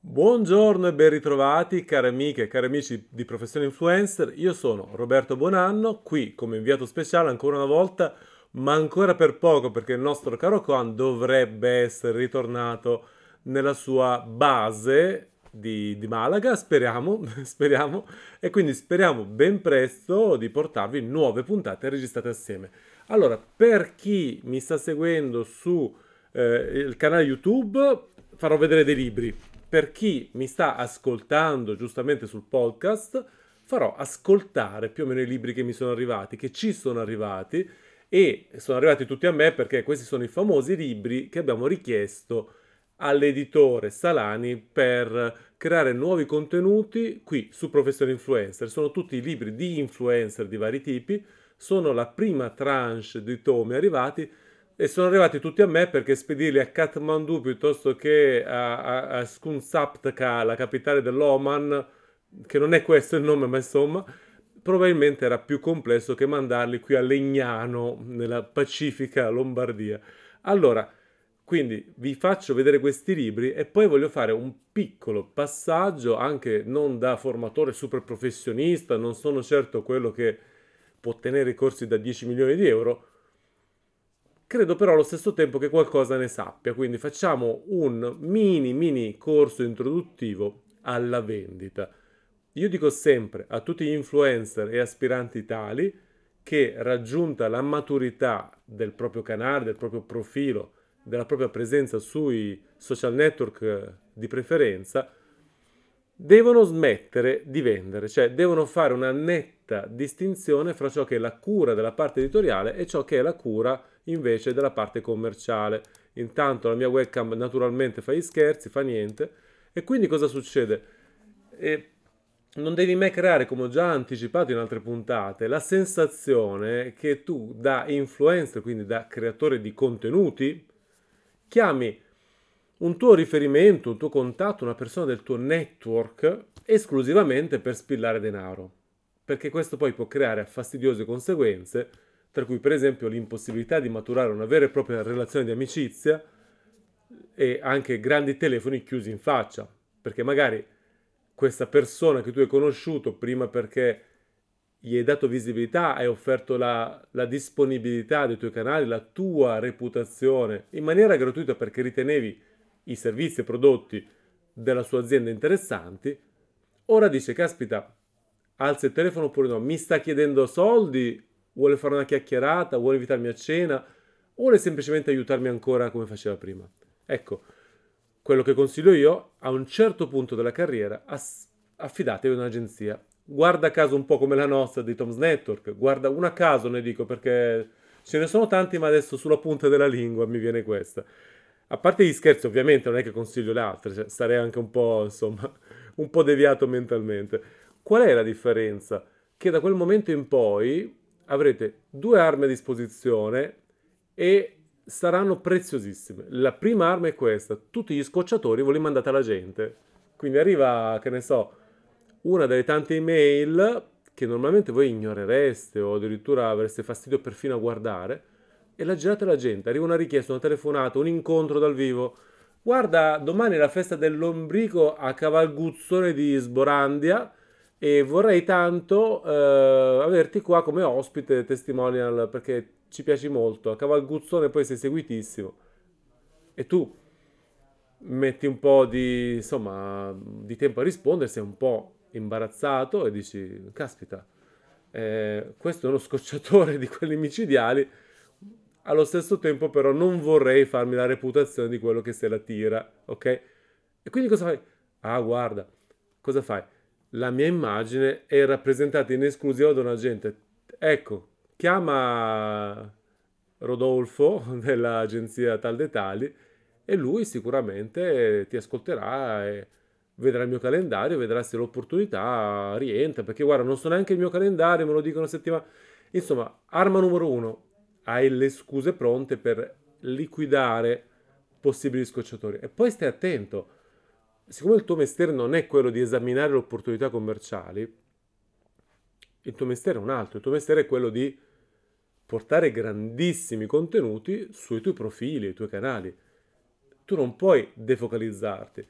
Buongiorno e ben ritrovati cari amiche e cari amici di Professione Influencer, io sono Roberto Bonanno, qui come inviato speciale ancora una volta, ma ancora per poco perché il nostro caro Coan dovrebbe essere ritornato nella sua base di, di Malaga, speriamo, speriamo, e quindi speriamo ben presto di portarvi nuove puntate registrate assieme. Allora, per chi mi sta seguendo su eh, il canale YouTube, farò vedere dei libri per chi mi sta ascoltando giustamente sul podcast, farò ascoltare più o meno i libri che mi sono arrivati, che ci sono arrivati e sono arrivati tutti a me perché questi sono i famosi libri che abbiamo richiesto all'editore Salani per creare nuovi contenuti qui su Professione Influencer. Sono tutti libri di influencer di vari tipi, sono la prima tranche di tomi arrivati e sono arrivati tutti a me perché spedirli a Kathmandu piuttosto che a, a, a Skunsaptka, la capitale dell'Oman, che non è questo il nome, ma insomma, probabilmente era più complesso che mandarli qui a Legnano, nella pacifica Lombardia. Allora, quindi vi faccio vedere questi libri e poi voglio fare un piccolo passaggio, anche non da formatore super professionista, non sono certo quello che può tenere i corsi da 10 milioni di euro, Credo però allo stesso tempo che qualcosa ne sappia, quindi facciamo un mini mini corso introduttivo alla vendita. Io dico sempre a tutti gli influencer e aspiranti tali che raggiunta la maturità del proprio canale, del proprio profilo, della propria presenza sui social network di preferenza, devono smettere di vendere, cioè devono fare una netta distinzione fra ciò che è la cura della parte editoriale e ciò che è la cura invece della parte commerciale. Intanto la mia webcam naturalmente fa gli scherzi, fa niente. E quindi cosa succede? E non devi mai creare, come ho già anticipato in altre puntate, la sensazione che tu da influencer, quindi da creatore di contenuti, chiami un tuo riferimento, un tuo contatto, una persona del tuo network esclusivamente per spillare denaro. Perché questo poi può creare fastidiose conseguenze tra cui per esempio l'impossibilità di maturare una vera e propria relazione di amicizia e anche grandi telefoni chiusi in faccia, perché magari questa persona che tu hai conosciuto prima perché gli hai dato visibilità, hai offerto la, la, disponibilità dei tuoi canali, la tua reputazione in maniera gratuita perché ritenevi i servizi e prodotti della sua azienda interessanti, ora dice, caspita, alza il telefono oppure no, mi sta chiedendo soldi vuole fare una chiacchierata, vuole invitarmi a cena, vuole semplicemente aiutarmi ancora come faceva prima. Ecco, quello che consiglio io, a un certo punto della carriera, affidatevi a un'agenzia. Guarda caso un po' come la nostra di Tom's Network, guarda una caso ne dico perché ce ne sono tanti, ma adesso sulla punta della lingua mi viene questa. A parte gli scherzi, ovviamente non è che consiglio le altre, cioè, sarei anche un po', insomma, un po' deviato mentalmente. Qual è la differenza? Che da quel momento in poi avrete due armi a disposizione e saranno preziosissime. La prima arma è questa, tutti gli scocciatori voi li mandate alla gente. Quindi arriva, che ne so, una delle tante email che normalmente voi ignorereste o addirittura avreste fastidio perfino a guardare e la girate alla gente. Arriva una richiesta, una telefonata, un incontro dal vivo. Guarda, domani è la festa dell'ombrico a Cavalguzzone di Sborandia e vorrei tanto eh, averti qua come ospite testimonial perché ci piaci molto. A Cavalguzzone poi sei seguitissimo e tu metti un po' di, insomma, di tempo a rispondere, sei un po' imbarazzato e dici, caspita, eh, questo è uno scocciatore di quelli micidiali, allo stesso tempo però non vorrei farmi la reputazione di quello che se la tira, ok? E quindi cosa fai? Ah, guarda, cosa fai? La mia immagine è rappresentata in esclusiva da un agente. Ecco, chiama Rodolfo dell'agenzia Tal dei Tali e lui sicuramente ti ascolterà e vedrà il mio calendario, vedrà se l'opportunità rientra, perché guarda, non so neanche il mio calendario, me lo dicono settimana. Insomma, arma numero uno, hai le scuse pronte per liquidare possibili scocciatori. E poi stai attento, siccome il tuo mestiere non è quello di esaminare le opportunità commerciali, il tuo mestiere è un altro, il tuo mestiere è quello di portare grandissimi contenuti sui tuoi profili, i tuoi canali. Tu non puoi defocalizzarti.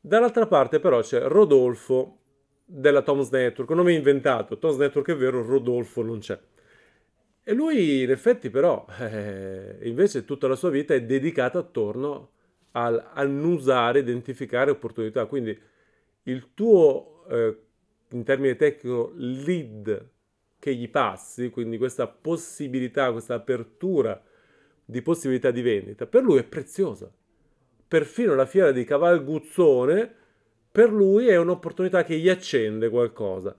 Dall'altra parte però c'è Rodolfo della Tom's Network, un nome inventato, Tom's Network è vero, Rodolfo non c'è. E lui in effetti però, eh, invece tutta la sua vita è dedicata attorno al annusare, identificare opportunità. Quindi il tuo, eh, in termini tecnico, lead che gli passi, quindi questa possibilità, questa apertura di possibilità di vendita, per lui è preziosa. Perfino la fiera di Cavalguzzone per lui è un'opportunità che gli accende qualcosa.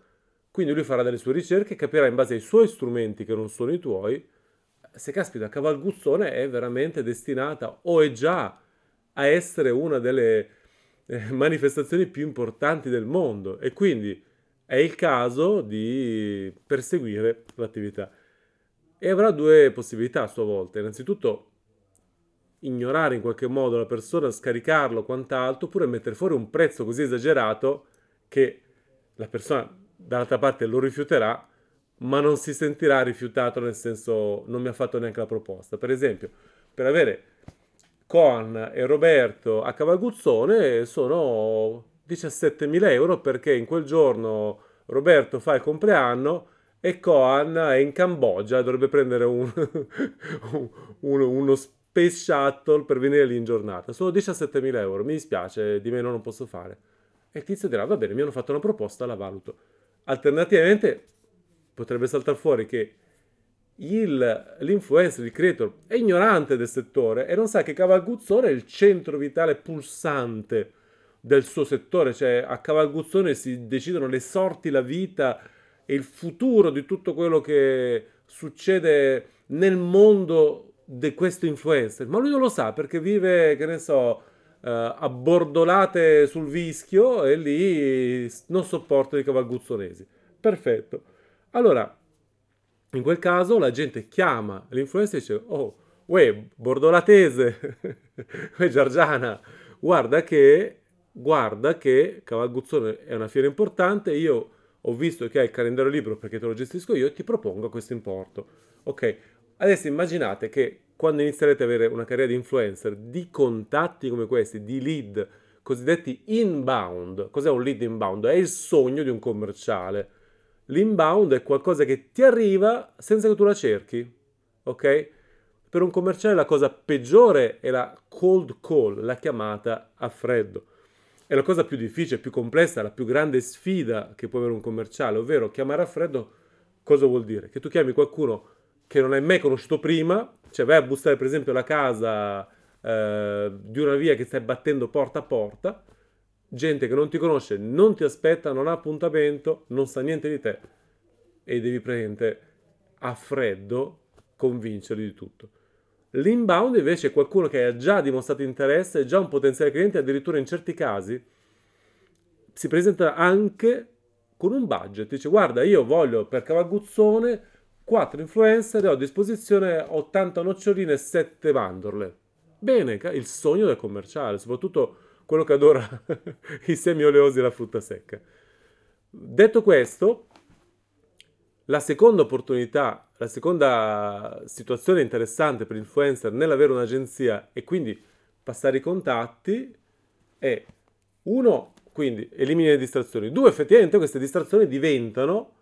Quindi lui farà delle sue ricerche, capirà in base ai suoi strumenti che non sono i tuoi, se caspita, Cavalguzzone è veramente destinata o è già a essere una delle eh, manifestazioni più importanti del mondo e quindi è il caso di perseguire l'attività. E avrà due possibilità a sua volta. Innanzitutto ignorare in qualche modo la persona, scaricarlo, quant'altro, oppure mettere fuori un prezzo così esagerato che la persona dall'altra parte lo rifiuterà, ma non si sentirà rifiutato nel senso non mi ha fatto neanche la proposta. Per esempio, per avere Coan e Roberto a Cavalguzzone sono 17.000 euro perché in quel giorno Roberto fa il compleanno e Coan è in Cambogia dovrebbe prendere un, un, uno space shuttle per venire lì in giornata. Sono 17.000 euro, mi dispiace, di meno non posso fare. E il tizio dirà, va bene, mi hanno fatto una proposta, la valuto. Alternativamente potrebbe saltare fuori che il, l'influencer, il creator è ignorante del settore e non sa che Cavalguzzone è il centro vitale pulsante del suo settore, cioè a Cavalguzzone si decidono le sorti, la vita e il futuro di tutto quello che succede nel mondo di questo influencer, ma lui non lo sa perché vive, che ne so, uh, abbordolate sul vischio e lì non sopporta i cavalguzzonesi. Perfetto. Allora, in quel caso la gente chiama l'influencer e dice, oh, uè, bordolatese, uè, Giorgiana, guarda che, guarda che Cavalguzzone è una fiera importante, io ho visto che hai il calendario libero perché te lo gestisco io e ti propongo questo importo. Ok, adesso immaginate che quando inizierete ad avere una carriera di influencer, di contatti come questi, di lead cosiddetti inbound, cos'è un lead inbound? È il sogno di un commerciale. L'inbound è qualcosa che ti arriva senza che tu la cerchi, ok? Per un commerciale la cosa peggiore è la cold call, la chiamata a freddo. È la cosa più difficile, più complessa, la più grande sfida che può avere un commerciale, ovvero chiamare a freddo cosa vuol dire? Che tu chiami qualcuno che non hai mai conosciuto prima, cioè vai a bussare per esempio alla casa eh, di una via che stai battendo porta a porta, gente che non ti conosce, non ti aspetta, non ha appuntamento, non sa niente di te e devi praticamente a freddo convincerli di tutto. L'inbound invece è qualcuno che ha già dimostrato interesse, è già un potenziale cliente, addirittura in certi casi si presenta anche con un budget. Dice guarda io voglio per Cavaguzzone 4 influencer e ho a disposizione 80 noccioline e 7 mandorle. Bene, il sogno del commerciale, soprattutto quello che adora i semi oleosi e la frutta secca. Detto questo, la seconda opportunità, la seconda situazione interessante per l'influencer nell'avere un'agenzia e quindi passare i contatti è uno, quindi elimini le distrazioni, due, effettivamente queste distrazioni diventano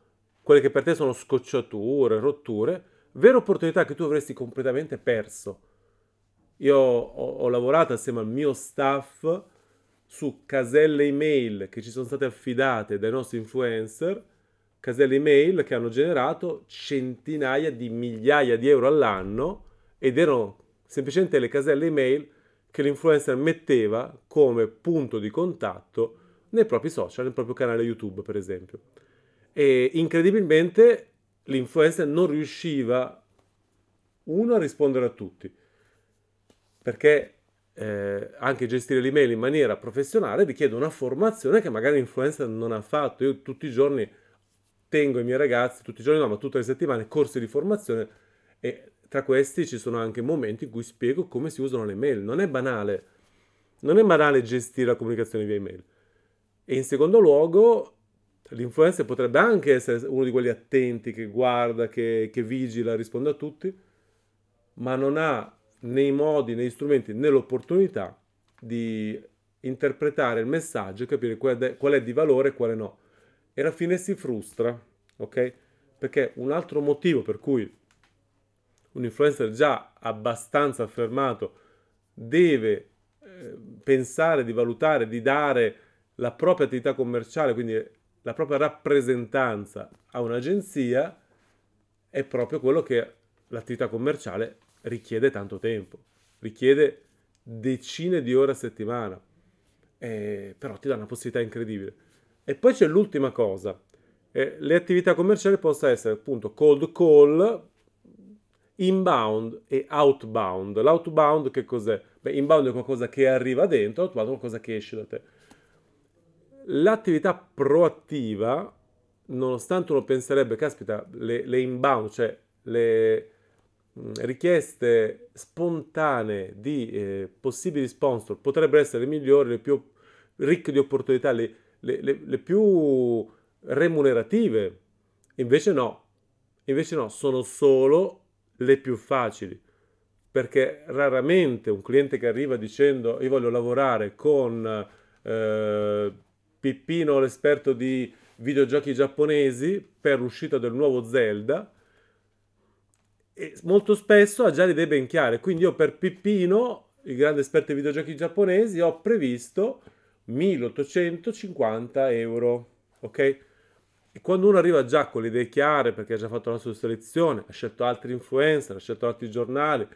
quelle che per te sono scocciature, rotture, vere opportunità che tu avresti completamente perso. Io ho, ho lavorato assieme al mio staff su caselle email che ci sono state affidate dai nostri influencer caselle email che hanno generato centinaia di migliaia di euro all'anno ed erano semplicemente le caselle email che l'influencer metteva come punto di contatto nei propri social, nel proprio canale YouTube per esempio. E incredibilmente l'influencer non riusciva uno a rispondere a tutti perché eh, anche gestire l'email in maniera professionale richiede una formazione che magari l'influencer non ha fatto. Io tutti i giorni tengo i miei ragazzi tutti i giorni, no, ma tutte le settimane, corsi di formazione e tra questi ci sono anche momenti in cui spiego come si usano le mail. Non è banale, non è banale gestire la comunicazione via email. E in secondo luogo, l'influencer potrebbe anche essere uno di quelli attenti che guarda, che, che vigila, risponde a tutti, ma non ha nei modi, negli strumenti, né l'opportunità di interpretare il messaggio e capire qual è, qual è di valore e quale no. E alla fine si frustra, ok? Perché un altro motivo per cui un influencer già abbastanza affermato deve eh, pensare di valutare, di dare la propria attività commerciale, quindi la propria rappresentanza a un'agenzia, è proprio quello che l'attività commerciale richiede tanto tempo, richiede decine di ore a settimana, eh, però ti dà una possibilità incredibile. E poi c'è l'ultima cosa, eh, le attività commerciali possono essere appunto cold call, inbound e outbound. L'outbound che cos'è? Beh, inbound è qualcosa che arriva dentro, outbound è qualcosa che esce da te. L'attività proattiva, nonostante uno penserebbe, caspita, le, le inbound, cioè le richieste spontanee di eh, possibili sponsor potrebbero essere le migliori, le più ricche di opportunità, le, le, le, le più remunerative. Invece no, invece no, sono solo le più facili. Perché raramente un cliente che arriva dicendo io voglio lavorare con eh, Pippino, l'esperto di videogiochi giapponesi, per l'uscita del nuovo Zelda, e molto spesso ha già le idee ben chiare. Quindi io per Pippino, il grande esperto di videogiochi giapponesi, ho previsto 1850 euro. Ok? E quando uno arriva già con le idee chiare, perché ha già fatto la sua selezione, ha scelto altri influencer, ha scelto altri giornali,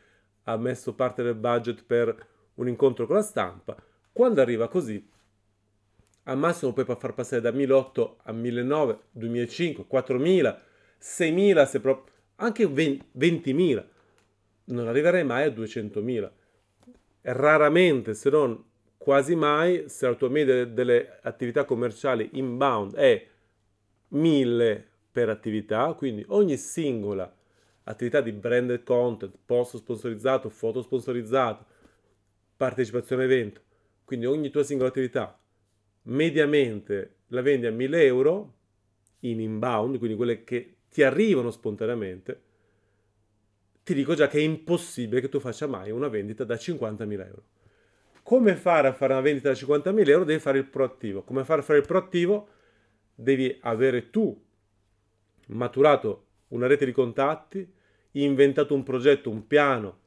ha messo parte del budget per un incontro con la stampa, quando arriva così, al massimo poi può far passare da 1.800 a 1.900, 2.500, 4.000, 6.000, se proprio, anche 20.000. Non arriverei mai a 200.000. Raramente, se non quasi mai, se la tua media delle attività commerciali inbound è 1000 per attività, quindi ogni singola attività di branded content, post sponsorizzato, foto sponsorizzato, partecipazione evento, quindi ogni tua singola attività mediamente la vendi a 1000 euro in inbound, quindi quelle che ti arrivano spontaneamente, ti dico già che è impossibile che tu faccia mai una vendita da 50.000 euro. Come fare a fare una vendita da 50.000 euro? Devi fare il proattivo. Come fare a fare il proattivo? devi avere tu maturato una rete di contatti, inventato un progetto, un piano,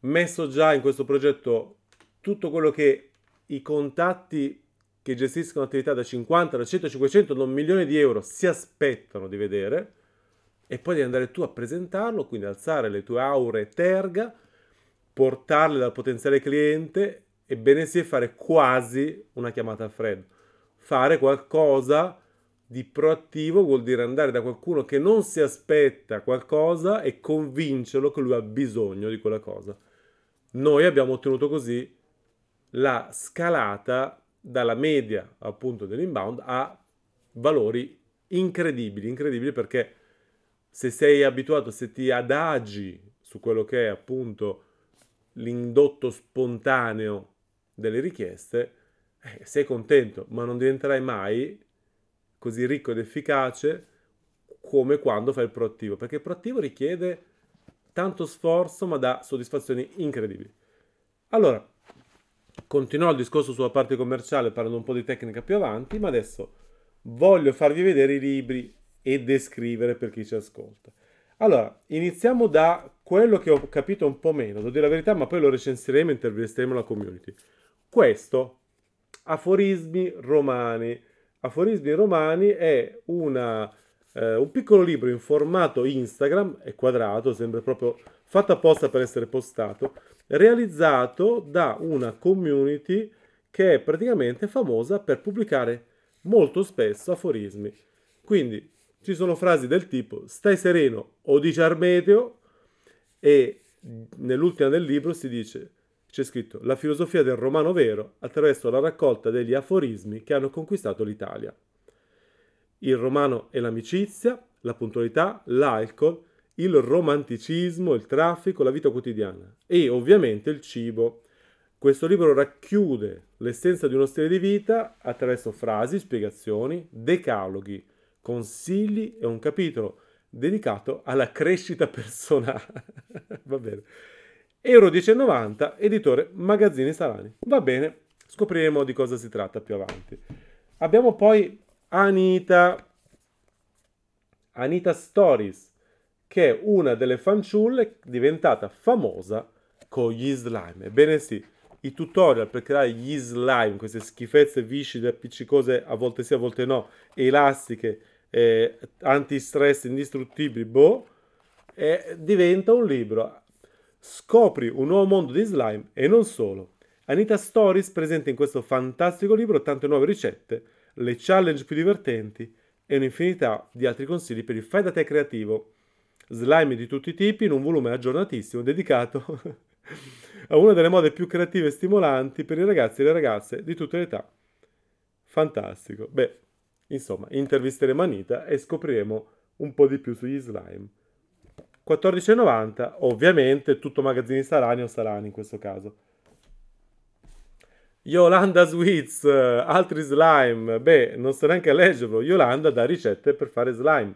messo già in questo progetto tutto quello che i contatti che gestiscono attività da 50, da 100, 500, non milioni di euro si aspettano di vedere e poi devi andare tu a presentarlo, quindi alzare le tue aure terga, portarle dal potenziale cliente e bene sia fare quasi una chiamata a freddo, fare qualcosa di proattivo vuol dire andare da qualcuno che non si aspetta qualcosa e convincerlo che lui ha bisogno di quella cosa. Noi abbiamo ottenuto così la scalata dalla media appunto dell'inbound a valori incredibili, incredibili perché se sei abituato, se ti adagi su quello che è appunto l'indotto spontaneo delle richieste, eh, sei contento, ma non diventerai mai così ricco ed efficace come quando fai il proattivo, perché il proattivo richiede tanto sforzo ma dà soddisfazioni incredibili. Allora, continuo il discorso sulla parte commerciale parlando un po' di tecnica più avanti, ma adesso voglio farvi vedere i libri e descrivere per chi ci ascolta. Allora, iniziamo da quello che ho capito un po' meno, devo dire la verità, ma poi lo recensiremo e intervisteremo la community. Questo, aforismi romani, Aforismi Romani è una, eh, un piccolo libro in formato Instagram, è quadrato, sembra proprio fatto apposta per essere postato, realizzato da una community che è praticamente famosa per pubblicare molto spesso aforismi. Quindi ci sono frasi del tipo stai sereno o dice Armeteo e nell'ultima del libro si dice c'è scritto la filosofia del romano vero attraverso la raccolta degli aforismi che hanno conquistato l'Italia. Il romano è l'amicizia, la puntualità, l'alcol, il romanticismo, il traffico, la vita quotidiana e ovviamente il cibo. Questo libro racchiude l'essenza di uno stile di vita attraverso frasi, spiegazioni, decaloghi, consigli e un capitolo dedicato alla crescita personale. Va bene. Euro 10,90, editore Magazzini Salani. Va bene, Scopriremo di cosa si tratta più avanti. Abbiamo poi Anita, Anita Stories, che è una delle fanciulle diventata famosa con gli slime. Ebbene sì, i tutorial per creare gli slime, queste schifezze viscide, appiccicose, a volte sì, a volte no, elastiche, eh, anti-stress, indistruttibili, boh, eh, diventa un libro. Scopri un nuovo mondo di slime e non solo. Anita Stories presenta in questo fantastico libro tante nuove ricette, le challenge più divertenti e un'infinità di altri consigli per il fai da te creativo. Slime di tutti i tipi in un volume aggiornatissimo dedicato a una delle mode più creative e stimolanti per i ragazzi e le ragazze di tutte le età. Fantastico. Beh, insomma, intervisteremo Anita e scopriremo un po' di più sugli slime. 14,90, ovviamente tutto magazzini Sarani o Sarani in questo caso. Yolanda Sweets, altri slime. Beh, non sto neanche a leggerlo. Yolanda dà ricette per fare slime.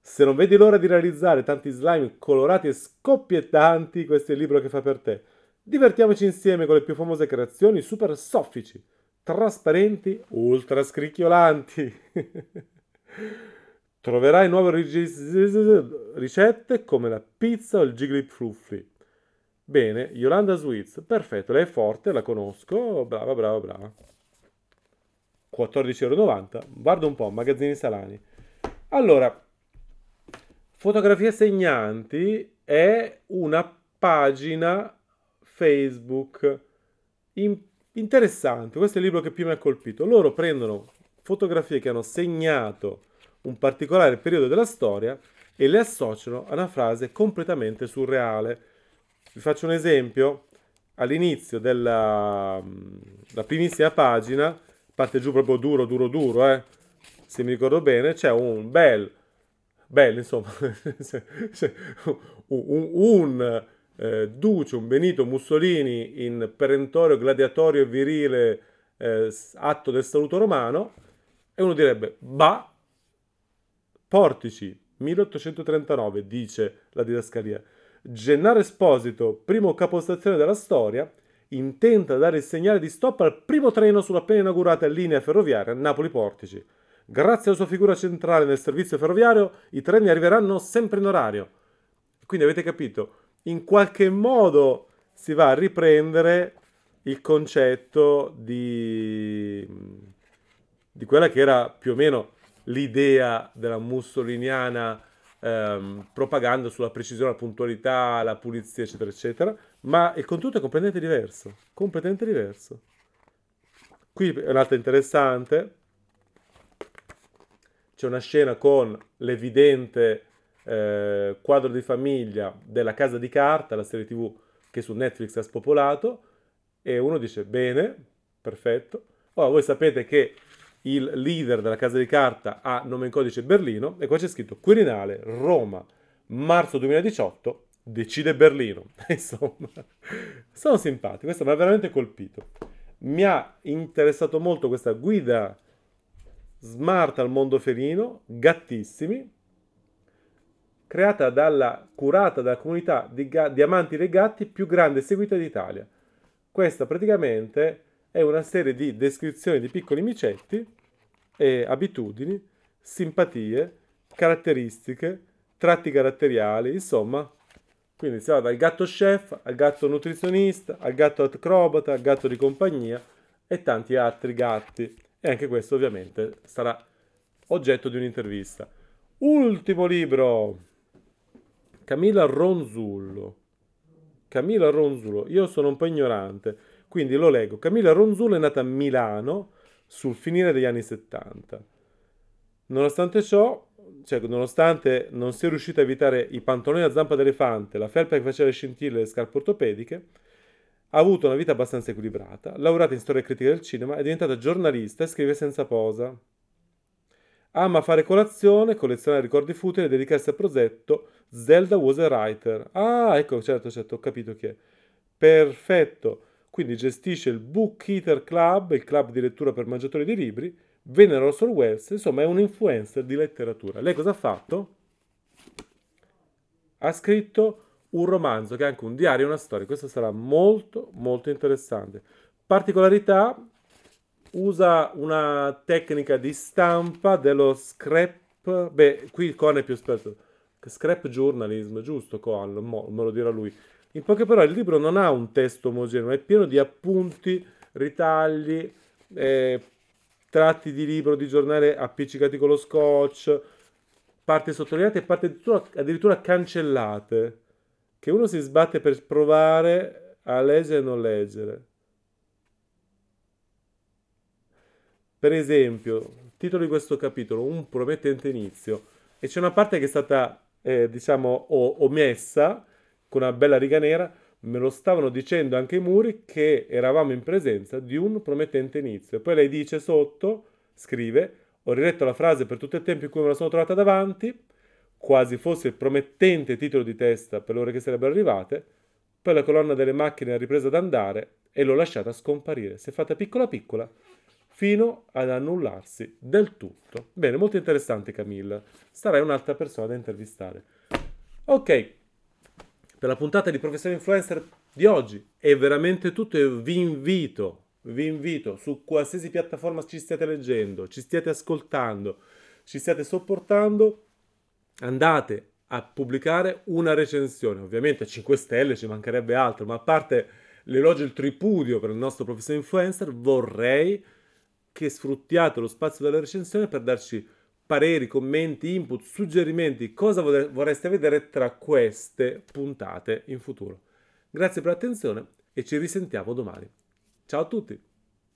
Se non vedi l'ora di realizzare tanti slime colorati e scoppiettanti, questo è il libro che fa per te. Divertiamoci insieme con le più famose creazioni super soffici, trasparenti, ultra scricchiolanti. Troverai nuove ricette come la pizza o il jiggly fluffy. Bene, Yolanda Sweets, perfetto, lei è forte, la conosco, brava, brava, brava. 14,90€, guarda un po', magazzini salani. Allora, Fotografie segnanti è una pagina Facebook in- interessante. Questo è il libro che più mi ha colpito. Loro prendono fotografie che hanno segnato un particolare periodo della storia e le associano a una frase completamente surreale. Vi faccio un esempio. All'inizio della primissima pagina, parte giù proprio duro, duro, duro, eh, se mi ricordo bene, c'è un bel bello, insomma, un, un eh, un Benito Mussolini in perentorio, gladiatorio e virile eh, atto del saluto romano, e uno direbbe, bah, Portici, 1839, dice la didascalia. Gennaro Esposito, primo capostazione della storia, intenta dare il segnale di stop al primo treno sull'appena inaugurata linea ferroviaria Napoli-Portici. Grazie alla sua figura centrale nel servizio ferroviario, i treni arriveranno sempre in orario. Quindi avete capito, in qualche modo si va a riprendere il concetto di, di quella che era più o meno l'idea della mussoliniana ehm, propaganda sulla precisione, la puntualità, la pulizia, eccetera, eccetera, ma il contenuto è completamente diverso, completamente diverso. Qui è un'altra interessante, c'è una scena con l'evidente eh, quadro di famiglia della Casa di Carta, la serie tv che su Netflix ha spopolato, e uno dice bene, perfetto. Ora voi sapete che il leader della Casa di Carta ha nome in codice Berlino e qua c'è scritto Quirinale, Roma, marzo 2018, decide Berlino. Insomma, sono simpatico, questo mi ha veramente colpito. Mi ha interessato molto questa guida smart al mondo felino, gattissimi, creata dalla, curata dalla comunità di, ga, di amanti dei gatti più grande e seguita d'Italia. Questa praticamente è una serie di descrizioni di piccoli micetti e abitudini, simpatie, caratteristiche, tratti caratteriali, insomma. Quindi si va dal gatto chef al gatto nutrizionista, al gatto acrobata, al gatto di compagnia e tanti altri gatti e anche questo ovviamente sarà oggetto di un'intervista. Ultimo libro, Camilla Ronzullo. Camilla Ronzullo, io sono un po' ignorante, quindi lo leggo. Camilla Ronzullo è nata a Milano sul finire degli anni 70. Nonostante ciò, cioè nonostante non sia riuscita a evitare i pantaloni a zampa d'elefante, la felpa che faceva scintille e le scarpe ortopediche, ha avuto una vita abbastanza equilibrata, laureata in storia e critica del cinema, è diventata giornalista e scrive senza posa. Ama fare colazione, collezionare ricordi futili e dedicarsi al progetto Zelda was a writer. Ah, ecco, certo, certo, ho capito chi è. Perfetto. Quindi gestisce il Book Eater Club, il club di lettura per mangiatori di libri, venera Russell Wells, insomma è un influencer di letteratura. Lei cosa ha fatto? Ha scritto un romanzo che è anche un diario e una storia. Questo sarà molto molto interessante. Particolarità, usa una tecnica di stampa dello scrap, beh, qui Coan è più esperto, scrap journalism, giusto Coan, me lo dirà lui. In poche parole, il libro non ha un testo omogeneo, è pieno di appunti, ritagli, eh, tratti di libro, di giornale appiccicati con lo scotch, parti sottolineate e parti addirittura, addirittura cancellate, che uno si sbatte per provare a leggere e non leggere. Per esempio, titolo di questo capitolo, un promettente inizio, e c'è una parte che è stata, eh, diciamo, omessa con una bella riga nera, me lo stavano dicendo anche i muri che eravamo in presenza di un promettente inizio. Poi lei dice sotto, scrive, ho riletto la frase per tutto il tempo in cui me la sono trovata davanti, quasi fosse il promettente titolo di testa per le ore che sarebbero arrivate, poi la colonna delle macchine ha ripreso ad andare e l'ho lasciata scomparire. Si è fatta piccola piccola fino ad annullarsi del tutto. Bene, molto interessante Camilla. Sarai un'altra persona da intervistare. Ok, per la puntata di Professore Influencer di oggi è veramente tutto e vi invito, vi invito su qualsiasi piattaforma ci stiate leggendo, ci stiate ascoltando, ci stiate sopportando, andate a pubblicare una recensione. Ovviamente a 5 stelle ci mancherebbe altro, ma a parte l'elogio e il tripudio per il nostro professore influencer, vorrei che sfruttiate lo spazio della recensione per darci pareri, commenti, input, suggerimenti, cosa vorreste vedere tra queste puntate in futuro. Grazie per l'attenzione e ci risentiamo domani. Ciao a tutti!